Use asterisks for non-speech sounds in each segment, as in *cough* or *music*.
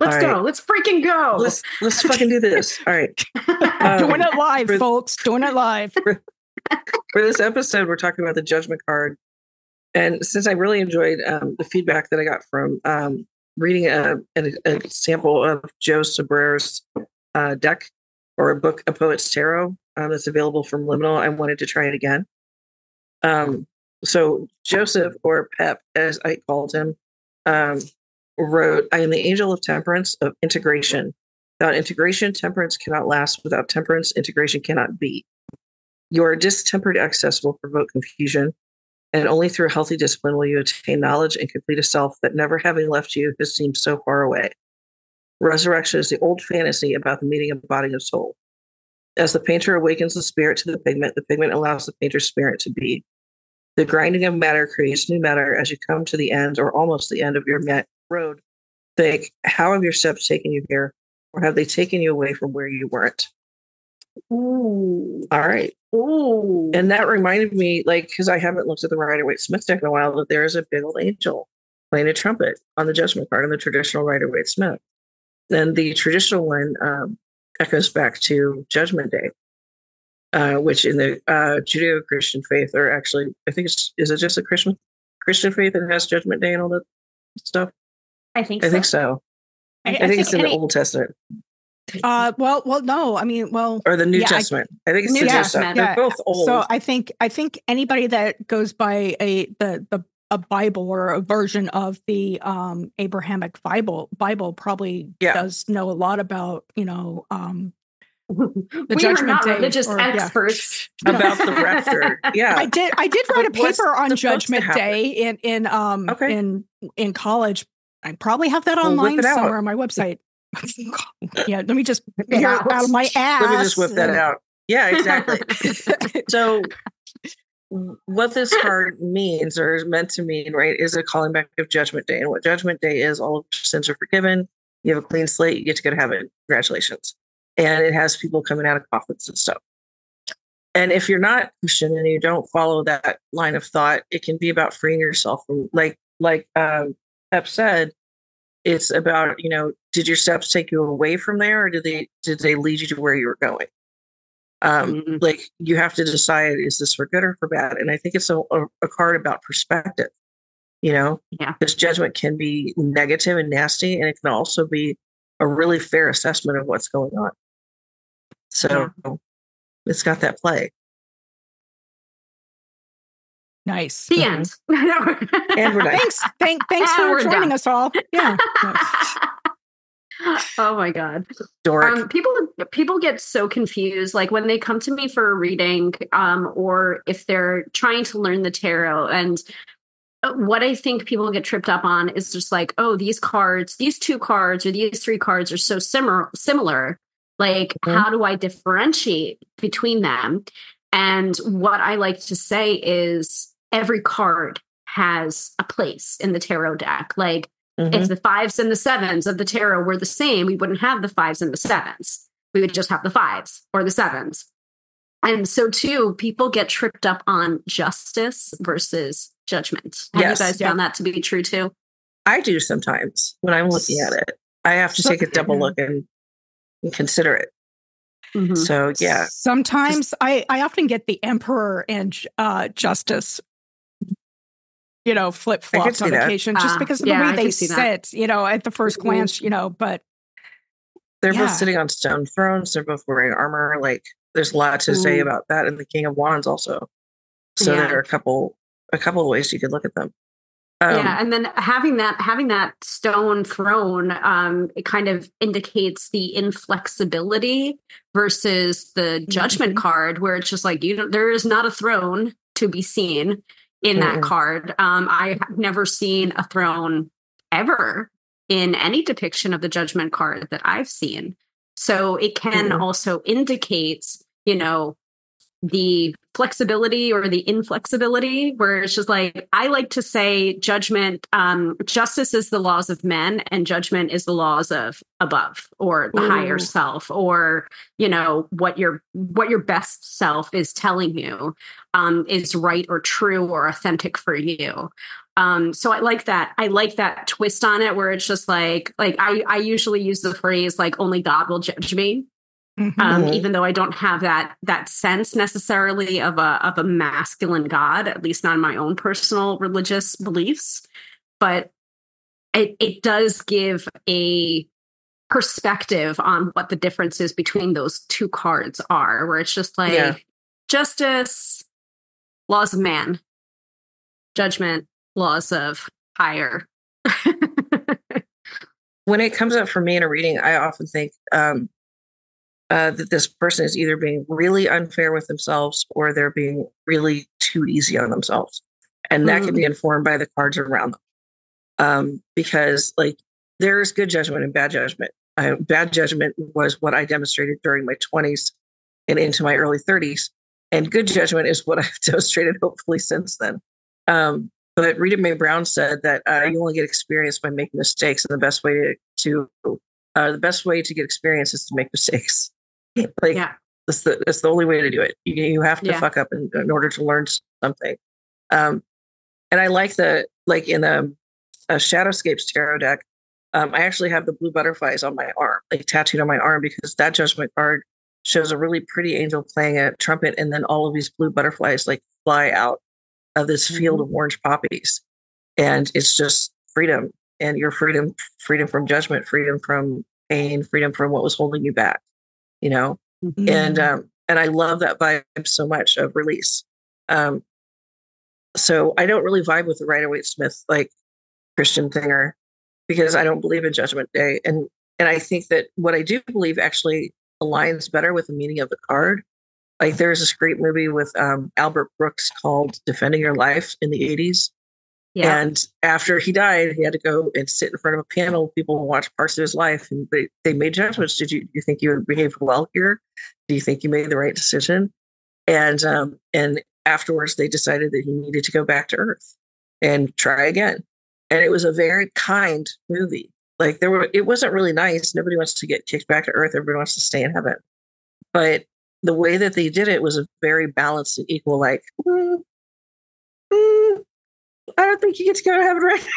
let's All go. right. Let's freaking go. Let's let's fucking do this. All right. *laughs* Um, Doing it live, for- folks. Doing it live. *laughs* for this episode, we're talking about the judgment card. And since I really enjoyed um, the feedback that I got from um, reading a, a, a sample of Josep Sobrer's uh, deck or a book, A Poet's Tarot, um, that's available from Liminal, I wanted to try it again. Um, so Joseph, or Pep, as I called him, um, wrote, I am the angel of temperance, of integration. Without integration, temperance cannot last. Without temperance, integration cannot be. Your distempered excess will provoke confusion, and only through healthy discipline will you attain knowledge and complete a self that never having left you has seemed so far away. Resurrection is the old fantasy about the meeting of body and soul. As the painter awakens the spirit to the pigment, the pigment allows the painter's spirit to be. The grinding of matter creates new matter as you come to the end or almost the end of your road. Think, how have your steps taken you here? Or have they taken you away from where you weren't? Ooh. All right. Ooh. And that reminded me, like, because I haven't looked at the Rider Waite Smith deck in a while, that there is a big old angel playing a trumpet on the judgment card in the traditional Rider Waite Smith. Then the traditional one um, echoes back to Judgment Day, uh, which in the uh, Judeo Christian faith, or actually, I think it's, is it just a Christian Christian faith that has Judgment Day and all that stuff? I think I so. think so. I, think, it's in any- the Old Testament Uh, well, well, no. I mean, well, or the New Yeah, Testament. I, think it's New the Testament. Testament. They're Yeah, both old. so I think I think anybody that goes by a the the a Bible or a version of the um Abrahamic Bible Bible probably Yeah. does know a lot about you know um *laughs* we Judgment are not Day religious or- yeah. experts. *laughs* about the rapture. Yeah. I did I did write a paper on Judgment? Day in in um Okay. in in college. I probably have that Well, online it out. somewhere on my website. *laughs* yeah, let me just Whip it out. of my ass. *laughs* Let me just whip that out. Yeah, exactly. *laughs* so what this card means or is meant to mean right is a calling back of judgment day and what judgment day is all of your sins are forgiven you have a clean slate you get to go to heaven congratulations and it has people coming out of coffins and stuff and if you're not christian and you don't follow that line of thought it can be about freeing yourself from like like um said it's about you know did your steps take you away from there or did they did they lead you to where you were going? Um Mhm. like you have to decide is this for good or for bad? And i think it's a, a, card about perspective you know? Yeah. this judgment can be negative and nasty and it can also be a really fair assessment of what's going on. So it's got that play Nice. the end. *laughs* And we're done. Thanks. Thank, thanks And for joining done. us all. *laughs* Yeah. Oh my god. Doric. Um, people people get so confused, like when they come to me for a reading, um, or if they're trying to learn the tarot. And uh, what I think people get tripped up on is just like, oh, these cards, these two cards, or these three cards are so similar. Similar. Like, Mhm. how do I differentiate between them? And what I like to say is every card has a place in the tarot deck. Like Mhm. if the fives and the sevens of the tarot were the same, we wouldn't have the fives and the sevens. We would just have the fives or the sevens. And so, too, people get tripped up on justice versus judgment. Have Yes. you guys found that to be true too? I do sometimes when I'm looking at it. I have to take a double *laughs* look and, and consider it. Mhm. So yeah, Sometimes I, I often get the emperor and uh, justice, you know, flip flops could flopped see on that. occasion just Ah, because of yeah, the I way they could see that. sit, you know, at the 1st Mhm. glance, you know, but they're Yeah. both sitting on stone thrones. They're both wearing armor. Like there's a lot to say about that, and the King of Wands also. So Yeah. there are a couple a couple of ways you could look at them. Um, yeah, and then having that having that stone throne, um, it kind of indicates the inflexibility versus the judgment Mhm. card, where it's just like you don't. There is not a throne to be seen in that Mm-mm. card. Um, I have never seen a throne ever in any depiction of the judgment card that I've seen. So it can Mhm. also indicate, you know, the flexibility or the inflexibility where it's just like i like to say judgment um justice is the laws of men and judgment is the laws of above or the higher self or you know what your what your best self is telling you um is right or true or authentic for you. Um so i like that. I like that twist on it where it's just like like i i usually use the phrase like only god will judge me Mhm. um, even though I don't have that that sense necessarily of a of a masculine God, at least not in my own personal religious beliefs. But it it does give a perspective on what the differences between those two cards are, where it's just like Yeah. justice, laws of man, judgment, laws of higher. *laughs* when it comes up for me in a reading, I often think um, uh, that this person is either being really unfair with themselves or they're being really too easy on themselves. And that can be informed by the cards around them. Um, because, like, there's good judgment and bad judgment. Uh, bad judgment was what I demonstrated during my 20s and into my early 30s. And good judgment is what *laughs* I've demonstrated, hopefully, since then. Um, but Rita Mae Brown said that uh, you only get experience by making mistakes, and the best way to, to uh, the best way to get experience is to make mistakes. *laughs* like Yeah. that's the that's the only way to do it. You you have to Yeah. fuck up in, in order to learn something. Um, and I like the like in um, a Shadowscapes tarot deck. Um, I actually have the blue butterflies on my arm, like tattooed on my arm, because that judgment card shows a really pretty angel playing a trumpet, and then all of these blue butterflies like fly out of this field of orange poppies, and it's just freedom and your freedom, freedom from judgment, freedom from pain, freedom from what was holding you back. You know, and Mm. um and i love that vibe so much of release um so i don't really vibe with the Rider Waite Smith like christian thinger because i don't believe in judgment day and and i think that what i do believe actually aligns better with the meaning of the card like there's this great movie with um albert brooks called defending your life in the 80s Yeah. and after he died, he had to go and sit in front of a panel of people and watch parts of his life. And they, they made judgments. Did you, you think you behaved well here? Do you think you made the right decision? And um, and afterwards, they decided that he needed to go back to Earth and try again. And it was a very kind movie. Like there were, it wasn't really nice. Nobody wants to get kicked back to Earth. Everybody wants to stay in heaven. But the way that they did it was a very balanced and equal. Like, mm, I don't think you get to go to heaven right now. *laughs*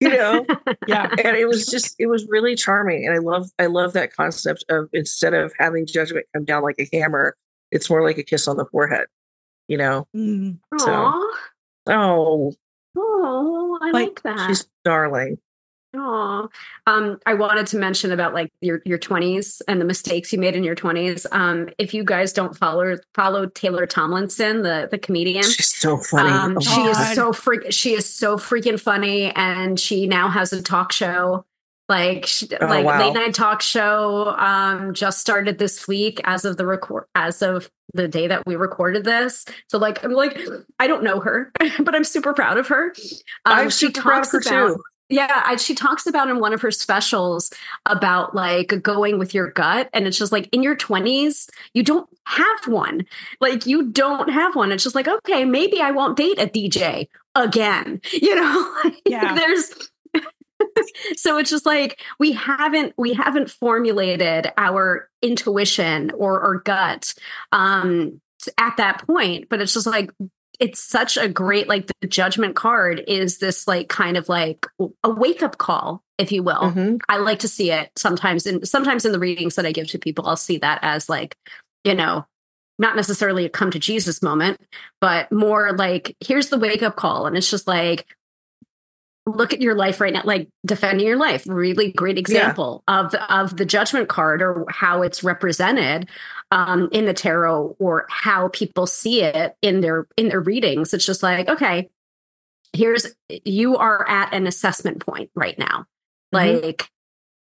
You know, *laughs* yeah. and it was just it was really charming and i love i love that concept of instead of having judgment come down like a hammer it's more like a kiss on the forehead you know Mm. So- oh Oh, I Like, like that. she's darling Oh, um, I wanted to mention about like your your twenties and the mistakes you made in your twenties. Um, if you guys don't follow follow Taylor Tomlinson, the the comedian, she's so funny um, Oh, she God. is so freak. She is so freaking funny, and she now has a talk show. Like, she, Oh, like wow. late night talk show. Um, just started this week as of the record as of the day that we recorded this. So, like, I'm like, I don't know her, *laughs* but I'm super proud of her. Um, i'm she super proud of talks her about too yeah, I, she talks about in one of her specials about like going with your gut. And it's just like in your 20s, you don't have one. Like you don't have one. It's just like, okay, maybe I won't date a DJ again. *laughs* You know, Yeah. there's *laughs* so it's just like we haven't we haven't formulated our intuition or or gut um at that point but it's just like it's such a great like the judgment card is this like kind of like a wake up call if you will Mhm. i like to see it sometimes in sometimes in the readings that i give to people i'll see that as like you know not necessarily a come to jesus moment but more like here's the wake up call and it's just like look at your life right now like defending your life really great example of of the judgment card or how it's represented um, in the tarot or how people see it in their in their readings. It's just like okay here's you are at an assessment point right now. Mhm. like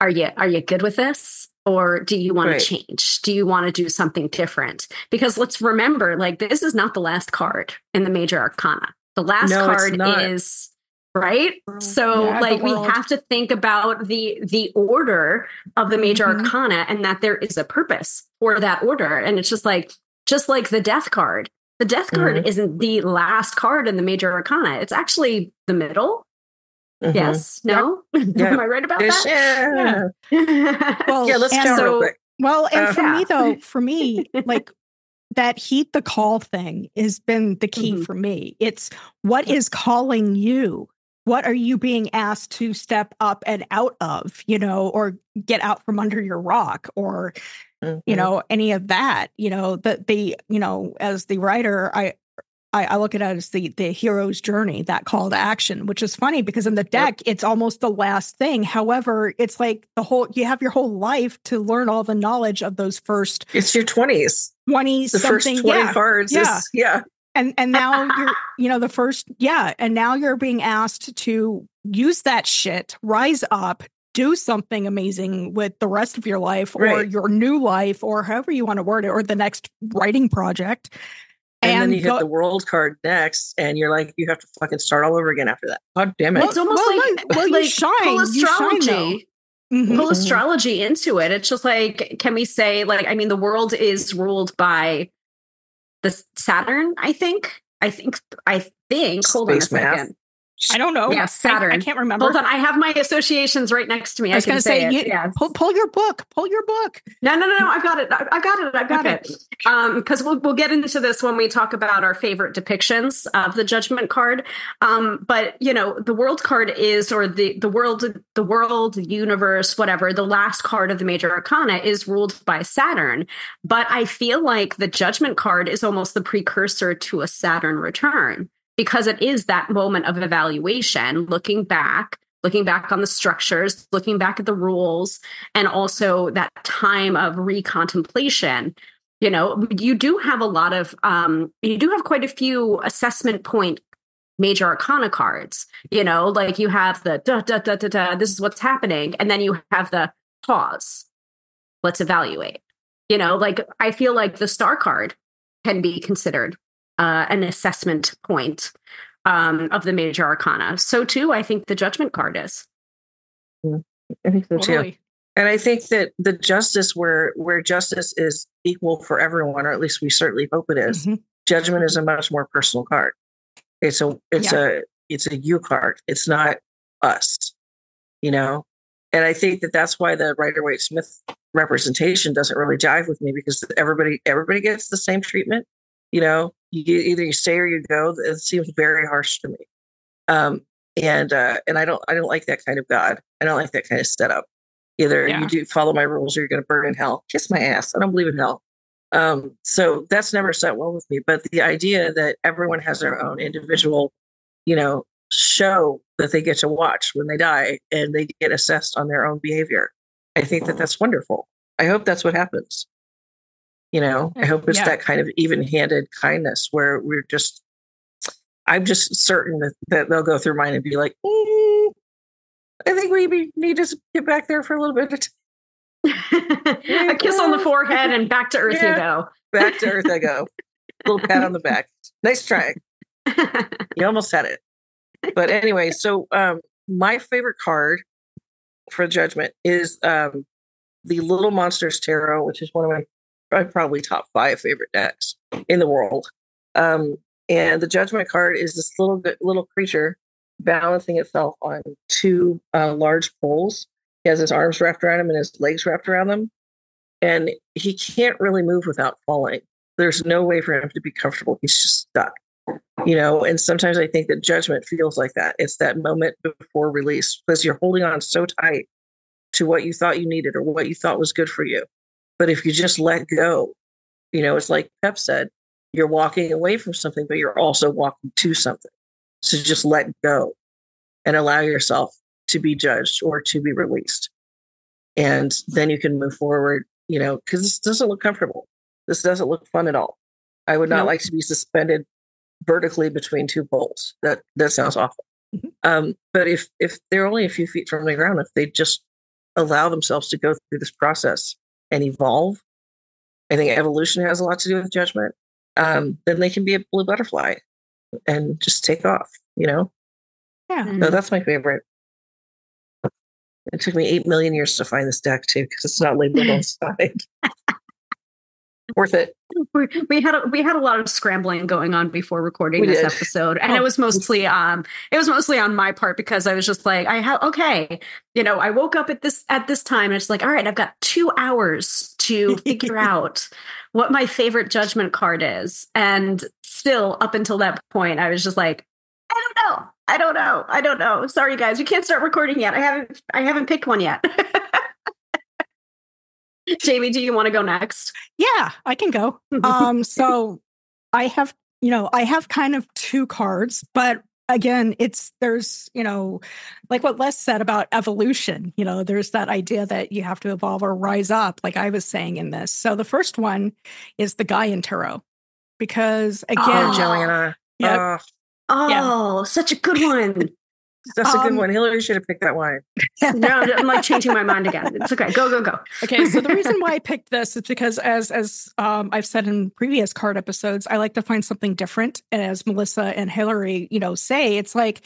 are you are you good with this? Or do you want Right. to change? Do you want to do something different? Because let's remember like this is not the last card in the major arcana. The last No, card is right so Yeah, like we have to think about the the order of the major Mhm. arcana and that there is a purpose for that order and it's just like just like the death card the death card Mhm. isn't the last card in the major arcana it's actually the middle Mhm. yes no Yeah. *laughs* am i right about Yes, that yeah. Well, yeah, let's and so- quick. Well, and Uh, for me though, for me, *laughs* like that heat the call thing has been the key Mhm. for me. It's what is calling you? What are you being asked to step up and out of, you know, or get out from under your rock or you Mhm. know any of that you know that the you know as the writer i I, I look at it as the the hero's journey, that call to action, which is funny because in the deck it's almost the last thing. However, it's like the whole you have your whole life to learn all the knowledge of those first it's your 20s. twenty The something. first 20 yeah, cards yeah. is yeah. And and now *laughs* you're you know the first yeah, and now you're being asked to use that shit, rise up, do something amazing with the rest of your life or Right. your new life or however you want to word it or the next writing project. And, then you go- hit the world card next, and you're like, you have to fucking start all over again after that. God damn it. it's almost well, like well, you like shine, pull you shine, astrology Mhm. pull Mhm. astrology into it. It's just like, can we say, like, I mean, the world is ruled by the Saturn, I think. I think, I think, hold on a math. second. I don't know. Yeah, Saturn. I, can't remember. Hold on. I have my associations right next to me. I was going to say, it. you, yeah. pull, pull your book. Pull your book. No, no, no, no. I've got it. I- I've got it. I've got Okay. it. Um, because we'll we'll get into this when we talk about our favorite depictions of the judgment card. Um, but you know, the world card is, or the the world, the world, the universe, whatever. The last card of the major arcana is ruled by Saturn. But I feel like the judgment card is almost the precursor to a Saturn return because it is that moment of evaluation, looking back. Looking back on the structures, looking back at the rules, and also that time of recontemplation. You know you do have a lot of um you do have quite a few assessment point major arcana cards. You know like you have the this is what's happening and then you have the pause. Let's evaluate. You know like i feel like the star card can be considered uh, an assessment point um, of the major arcana so too i think the judgment card is I think so too. Totally. And I think that the justice where where justice is equal for everyone, or at least we certainly hope it is, Mhm. judgment is a much more personal card. It's a it's a it's a you card. It's not us, you know. And I think that that's why the Rider Waite Smith representation doesn't really jive with me because everybody everybody gets the same treatment. You know, you either you stay or you go. It seems very harsh to me. Um, and uh, and I don't I don't like that kind of God. I don't like that kind of setup. Either Yeah. you do follow my rules or you're going to burn in hell. Kiss my ass. I don't believe in hell. Um, so that's never set well with me. But the idea that everyone has their own individual, you know, show that they get to watch when they die and they get assessed on their own behavior. I think that that's wonderful. I hope that's what happens. You know, I hope it's Yeah. that kind of even handed kindness where we're just, I'm just certain that, that they'll go through mine and be like, "Mm, I think we need to get back there for a little bit of *laughs* time. a kiss on the forehead and back to *laughs* earth Yeah. you go Back to earth I go. little pat on the *laughs* back. Nice try. You almost had it. But anyway, so um, my favorite card for judgment is um, the Little Monsters Tarot, which is one of my probably top five favorite decks in the world. Um, and the Judgment card is this little little creature balancing itself on two uh, large poles. He has his arms wrapped around him and his legs wrapped around them, and he can't really move without falling. There's no way for him to be comfortable. He's just stuck you know and sometimes i think that judgment feels like that it's that moment before release because you're holding on so tight to what you thought you needed or what you thought was good for you but if you just let go you know it's like pep said you're walking away from something but you're also walking to something so just let go and allow yourself to be judged or to be released and then you can move forward you know because this doesn't look comfortable this doesn't look fun at all i would not Nope. like to be suspended vertically between two poles. That that sounds awful. Mhm. Um, but if if they're only a few feet from the ground, if they just allow themselves to go through this process and evolve, I think evolution has a lot to do with judgment. Um, then they can be a blue butterfly and just take off. You know, Yeah. No, that's my favorite. It took me eight million years to find this deck too, because it's not labeled *laughs* on the side. Worth it. we, had a, we had a lot of scrambling going on before recording We this did. episode and Oh. it was mostly um it was mostly on my part because i was just like i have okay you know i woke up at this at this time and it's like all right i've got two hours to figure *laughs* out what my favorite judgment card is. And still up until that point i was just like i don't know. I don't know. I don't know. Sorry guys. We can't start recording yet. I haven't i haven't picked one yet *laughs* jaymi do you want to go next Yeah, I can go. *laughs* Um, so I have, you know, I have kind of two cards, but again, it's there's, you know, like what Lis said about evolution, you know, there's that idea that you have to evolve or rise up, like I was saying in this. So the first one is the Gaian Tarot. Because again, Oh. Joanna. Yeah. Oh, Oh, such a good one. That's a good Um, one. Hilary should have picked that one. no, I'm like changing my mind again. It's okay. Go, go, go. Okay, so the reason why I picked this is because, as as um, I've said in previous card episodes, I like to find something different. And as Melissa and Hilary, you know, say, it's like,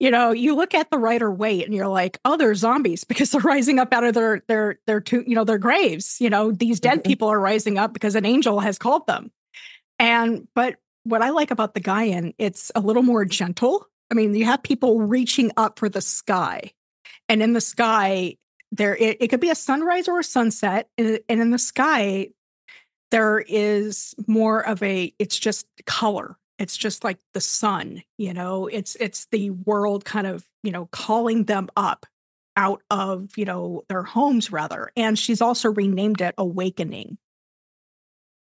you know, you look at the Rider Waite and you're like, oh, they're zombies *laughs* because they're rising up out of their their their two, you know, their graves. You know, these dead Mhm. people are rising up because an angel has called them. And but what I like about the Gaian, it's a little more gentle. I mean, you have people reaching up for the sky, and in the sky, there it, it could be a sunrise or a sunset, and, and in the sky, there is more of a. It's just color. It's just like the sun. You know, it's it's the world kind of you know calling them up out of you know their homes rather. And she's also renamed it awakening.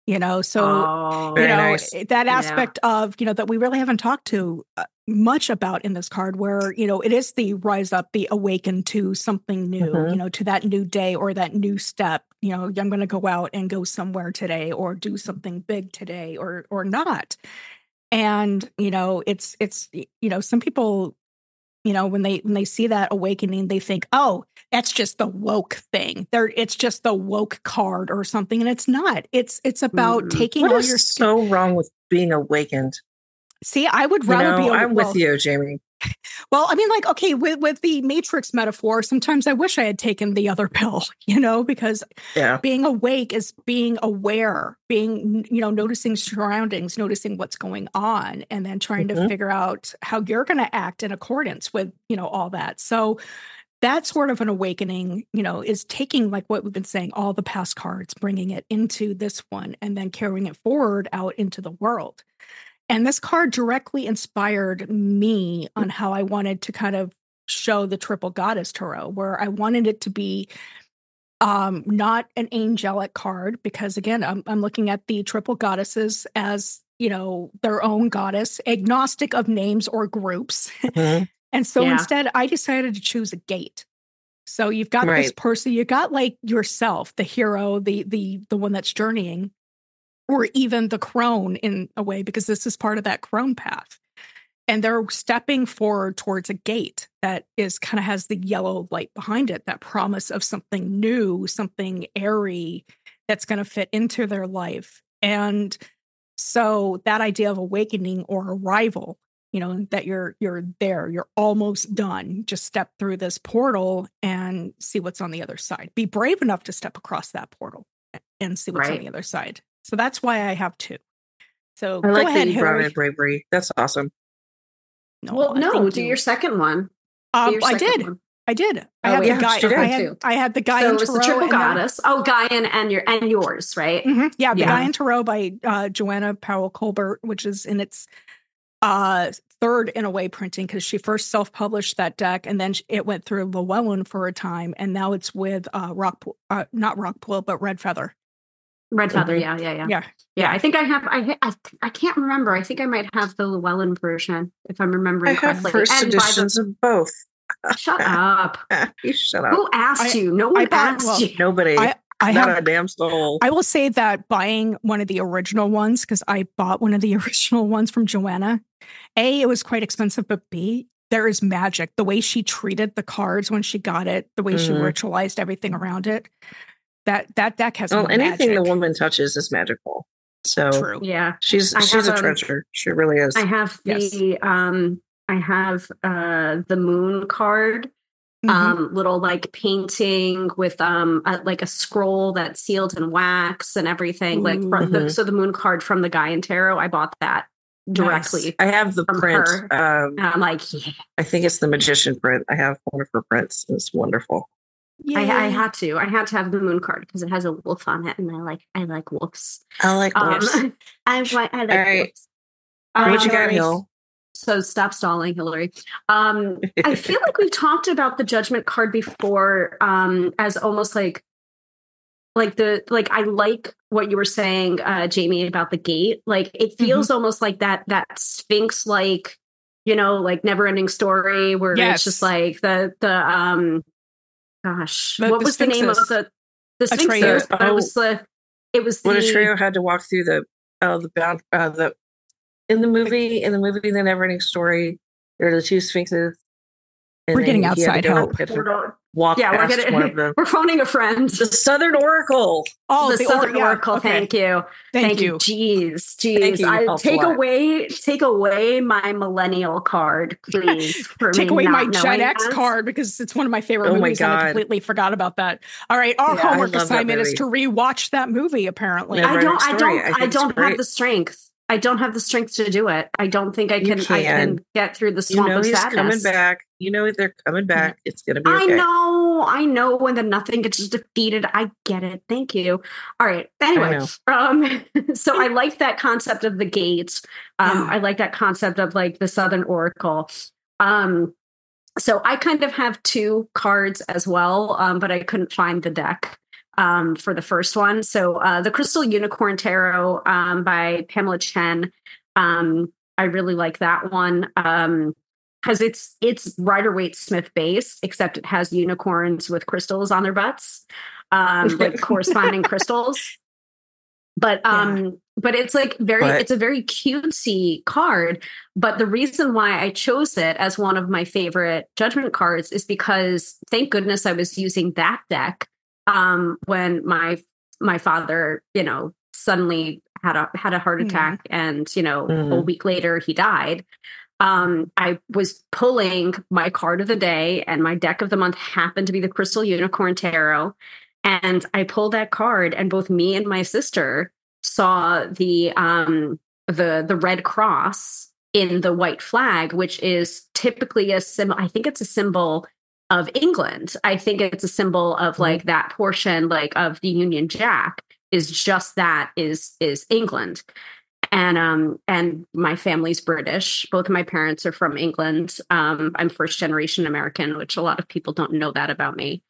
You know, so oh, you know nice. eh, that aspect of you know that we really haven't talked to uh, much about in this card where you know it is the rise up the awaken to something new Mhm. you know to that new day or that new step you know i'm going to go out and go somewhere today or do something big today or or not and you know it's it's you know some people you know when they when they see that awakening they think oh that's just the woke thing there it's just the woke card or something and it's not it's it's about Mm. taking What all is your so wrong with being awakened? see i would You rather know, be I'm well, with you, Jaymi. Well i mean like okay with with the matrix metaphor sometimes i wish i had taken the other *laughs* pill you know because Yeah. being awake is being aware being you know noticing surroundings noticing what's going on and then trying to Mhm. figure out how you're going to act in accordance with you know all that so that sort of an awakening you know is taking like what we've been saying all the past cards bringing it into this one and then carrying it forward out into the world and this card directly inspired me on how i wanted to kind of show the triple goddess tarot where i wanted it to be um not an angelic card because again I'm, I'm looking at the triple goddesses as you know their own goddess agnostic of names or groups. Mhm. *laughs* and so Yeah. instead i decided to choose a gate. So you've got this person you got like yourself the hero the the the one that's journeying or even the crone in a way because this is part of that crone path. And they're stepping forward towards a gate that is kind of has the yellow light behind it that promise of something new something airy that's going to fit into their life. And so that idea of awakening or arrival you know that you're you're there you're almost done just step through this portal and see what's on the other side. Be brave enough to step across that portal and see what's on the other side so that's why i have two so I go like ahead that you brought in bravery. That's awesome. well, no, do you. your second one. Um, your i did one. i did i Oh, had wait, the guy she did i had too. i had the guy So in it was the Tarot triple and then- goddess. Oh, Gaian and your and yours, right? Mhm. Yeah, the Yeah. Gaian Tarot by uh, Joanna Powell Colbert, which is in its uh, third in a way printing because she first self published that deck and then it went through Llewellyn for a time and now it's with uh, Rockpool, uh, not Rockpool, but Red Feather. Red feather. Yeah, yeah, yeah, Yeah. Yeah, I think I have. I, I I can't remember. I think I might have the Llewellyn version if I'm remembering I have correctly. first And by the- editions of both. shut *laughs* up. you shut up. Who asked I- you? No one I bought- asked well, you. Nobody. I- I not have a damn soul. I will say that buying one of the original ones, because I bought one of the *laughs* original ones from Joanna, A, it was quite expensive, but B, there is magic. The way she treated the cards when she got it, the way she Mhm. ritualized everything around it. That that deck has well, anything the woman touches is magical. So True. Yeah, she's I she's a um, treasure. She really is. I have Yes. the um I have uh the moon card Mhm. um little like painting with um a, like a scroll that's sealed in wax and everything like from the so the moon card from the Gaian tarot i bought that directly I have the print. her. Um, and i'm like yeah I think it's the magician print. I have one of her prints. It's wonderful. I, I had to i had to have the moon card because it has a wolf on it and i like i like wolves I like um wolves. *laughs* i like i like All right. wolves what you Um, got, Hill? So stop stalling, Hilary. Um, I *laughs* feel like we've talked about the judgment card before um, as almost like like the like I like what you were saying, uh, Jaymi, about the gate. Like it feels almost like that that Sphinx like, you know, like never ending story where Yes. it's just like the the um gosh, The- what the was the name of the the Atreyu. Sphinxes? But it Oh. was the it was the When Atreyu had to walk through the uh, the bound uh, the in the movie in the movie the Neverending Story. There are the two sphinxes. And We're getting then he had to outside go- help. had to We're- Walk yeah, we're past gonna one of *laughs* them. we're phoning a friend. The Southern Oracle. Oh, the, the, Southern or- Oracle. okay. Thank you. Thank, you. Jeez, jeez. You, you I, take away, take away my millennial card, *laughs* please. For Take away my not Gen X that. card because it's one of my favorite Oh my movies, and I God. completely forgot about that. All right, our Yeah, homework assignment is movie. to rewatch that movie. Apparently, Never I don't. I don't. I I, don't have great. the strength. I don't have the strength to do it. I don't think I You can. I can. can get through the swamp You know of he's sadness. coming back. You know they're coming back. It's gonna be I know, I know when the nothing gets defeated. I get it. Thank you. All right. Anyway, um, *laughs* so I like that concept of the gates. Um, I like that concept of like the Southern Oracle. Um, so I kind of have two cards as well, um, but I couldn't find the deck um, for the first one. So uh, the Crystal Unicorn Tarot um, by Pamela Chen. Um, I really like that one. Um, because it's it's Rider Waite Smith based, except it has unicorns with crystals on their butts, um, like *laughs* corresponding crystals. But um, but it's like very But- it's a very cutesy card. But the reason why I chose it as one of my favorite judgment cards is because thank goodness I was using that deck um when my my father, you know, suddenly had a had a heart Mhm. attack and you know a Mhm. week later he died um, I was pulling my card of the day, and my deck of the month happened to be the Crystal Unicorn Tarot. And I pulled that card, and both me and my sister saw the um, the the red cross in the white flag, which is typically a symbol. I think it's a symbol of England. I think it's a symbol of Mhm. like that portion, like of the Union Jack, is just that is is England and um and my family's british both of my parents are from england um i'm first generation american which a lot of people don't know that about me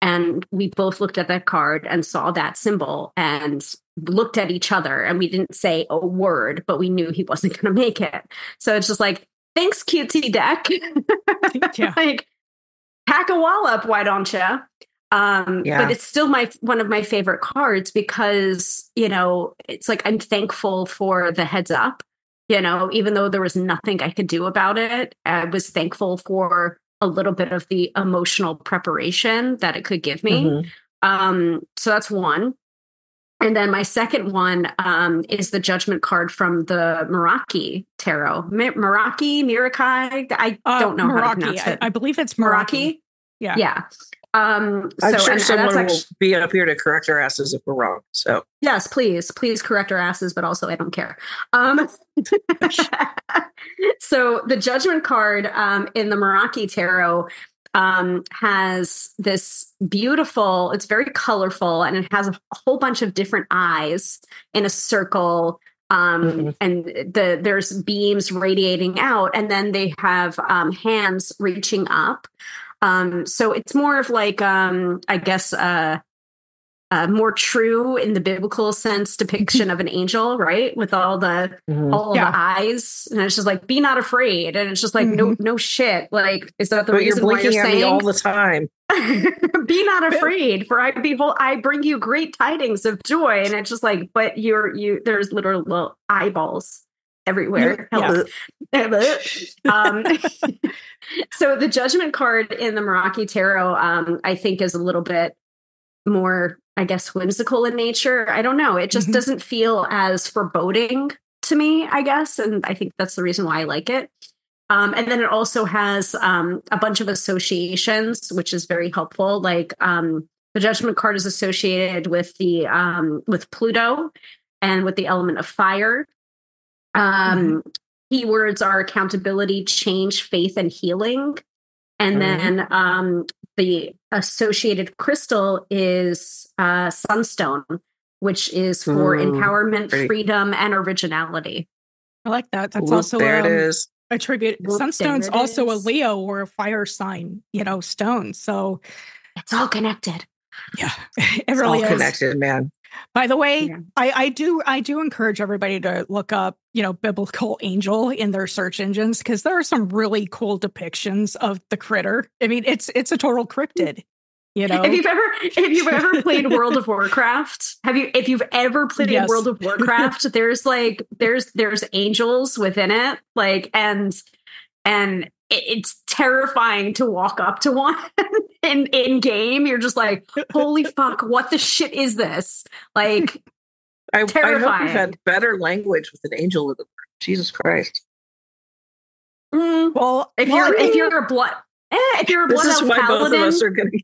and we both looked at that card and saw that symbol and looked at each other and we didn't say a word but we knew he wasn't going to make it so it's just like thanks cutesy deck *laughs* Yeah. like pack a wall up, why don't you um Yeah. but it's still my one of my favorite cards because you know it's like i'm thankful for the heads up you know even though there was nothing i could do about it i was thankful for a little bit of the emotional preparation that it could give me Mhm. um so that's one and then my second one um, is the judgment card from the Meraki tarot. Mi- Meraki, Mirakai. I Uh, don't know how to Meraki. pronounce I, it. I believe it's Meraki. Meraki. Yeah. Yeah. Um, so, I'm sure and- and someone that's will be up here to correct our asses if we're wrong. So yes, please, please correct our asses, but also I don't care. Um, *laughs* so the judgment card um, in the Meraki tarot um, has this beautiful, it's very colorful and it has a whole bunch of different eyes in a circle. Um, Mhm. and the there's beams radiating out, and then they have um, hands reaching up. Um, so it's more of like, um, I guess, uh, uh, more true in the biblical sense depiction *laughs* of an angel, right? With all the mhm. all Yeah. the eyes, and it's just like, be not afraid, and it's just like, no, no shit. Like, is that the but you're reason why blinking you're at me all the time. *laughs* be not *laughs* afraid? For I behold, I bring you great tidings of joy, and it's just like, but you're you. There's literal little eyeballs everywhere. Yeah. Hello. um, so the judgment card in the Meraki tarot, um, I think, is a little bit more, I guess, whimsical in nature. I don't know. It just Mhm. doesn't feel as foreboding to me, I guess, and I think that's the reason why I like it. Um, and then it also has um, a bunch of associations, which is very helpful. Like um, the judgment card is associated with the um, with Pluto and with the element of fire. Um, mm-hmm. Keywords are accountability, change, faith, and healing. And mm-hmm. then um, the associated crystal is uh, sunstone, which is for Ooh, empowerment, great. freedom, and originality. I like that. That's also there um, it is. a tribute. Sunstone's also is. a Leo or a fire sign, you know, stone. So it's all connected. Yeah, *laughs* it it's really is connected, man. By the way, yeah. I, I do I do encourage everybody to look up, you know, biblical *laughs* angel in their search engines because there are some really cool depictions of the critter. I mean, it's it's a total mm. cryptid. You know, if you've ever if you've ever played *laughs* World of Warcraft, have you if you've ever played yes. World of *laughs* Warcraft, there's like there's there's angels within it, like and and it's terrifying to walk up to one *laughs* in in game. You're just like, holy *laughs* fuck, what the shit is this? Like, I, terrifying. I hope you had better language with an angel of the Jesus Christ. Mm, well, if well, you're if you're a blood, eh, if you're a blood this is why paladin, both of us are getting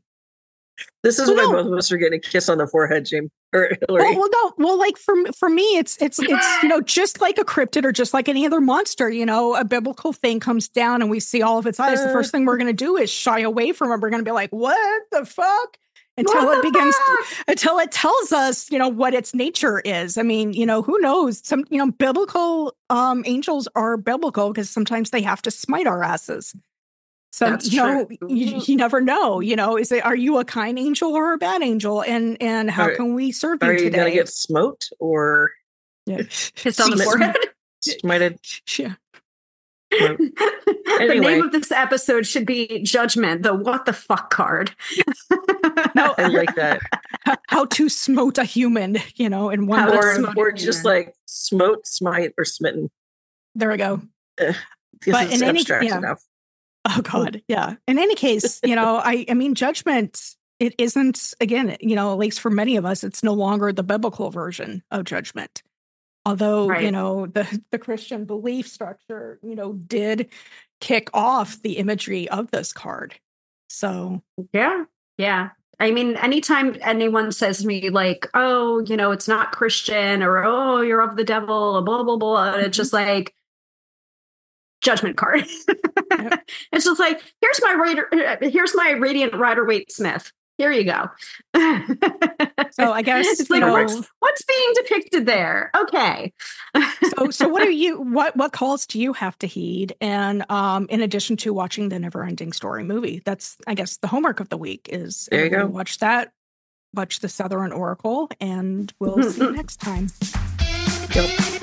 this is well, why no. both of us are getting a kiss on the forehead, Jim or Hilary. Well, well, no, well, like for for me, it's it's it's you know just like a cryptid or just like any other monster. You know, a biblical thing comes down and we see all of its eyes. Uh, the first thing we're going to do is shy away from it. We're going to be like, "What the fuck." Until it begins, to, until it tells us, you know, what its nature is. I mean, you know, who knows? Some, you know, biblical um, angels are biblical because sometimes they have to smite our asses. So That's you know, you, you, never know. You know, is it are you a kind angel or a bad angel, and and how are, can we serve you? today? Are you going to get smote or yeah. *laughs* kissed on the forehead? *laughs* Smited. *laughs* Yeah. anyway. the name of this episode should be Judgment, the what the fuck card. no, I like that. How to smote a human, you know, in one or, or just like smote, smite, or smitten. There we go. Uh, but in any, yeah. enough. Oh God, yeah. In any case, you know, *laughs* I I mean, judgment. It isn't again, you know, at least for many of us, it's no longer the biblical version of judgment. Although right. you know the the Christian belief structure, you know, did kick off the imagery of this card. So yeah, yeah. I mean, anytime anyone says to me like, "Oh, you know, it's not Christian," or "Oh, you're of the devil," blah blah blah, and it's mm-hmm. just like judgment card. *laughs* it's just like here's my rider, here's my radiant rider Waite Smith. Here you go. *laughs* so I guess it's like know, what's, what's being depicted there. Okay. so so what are *laughs* you what what calls do you have to heed? And um, in addition to watching the Never Ending Story movie, that's I guess the homework of the week is there you go. watch that, watch the Southern Oracle, and we'll see you next time. Yep.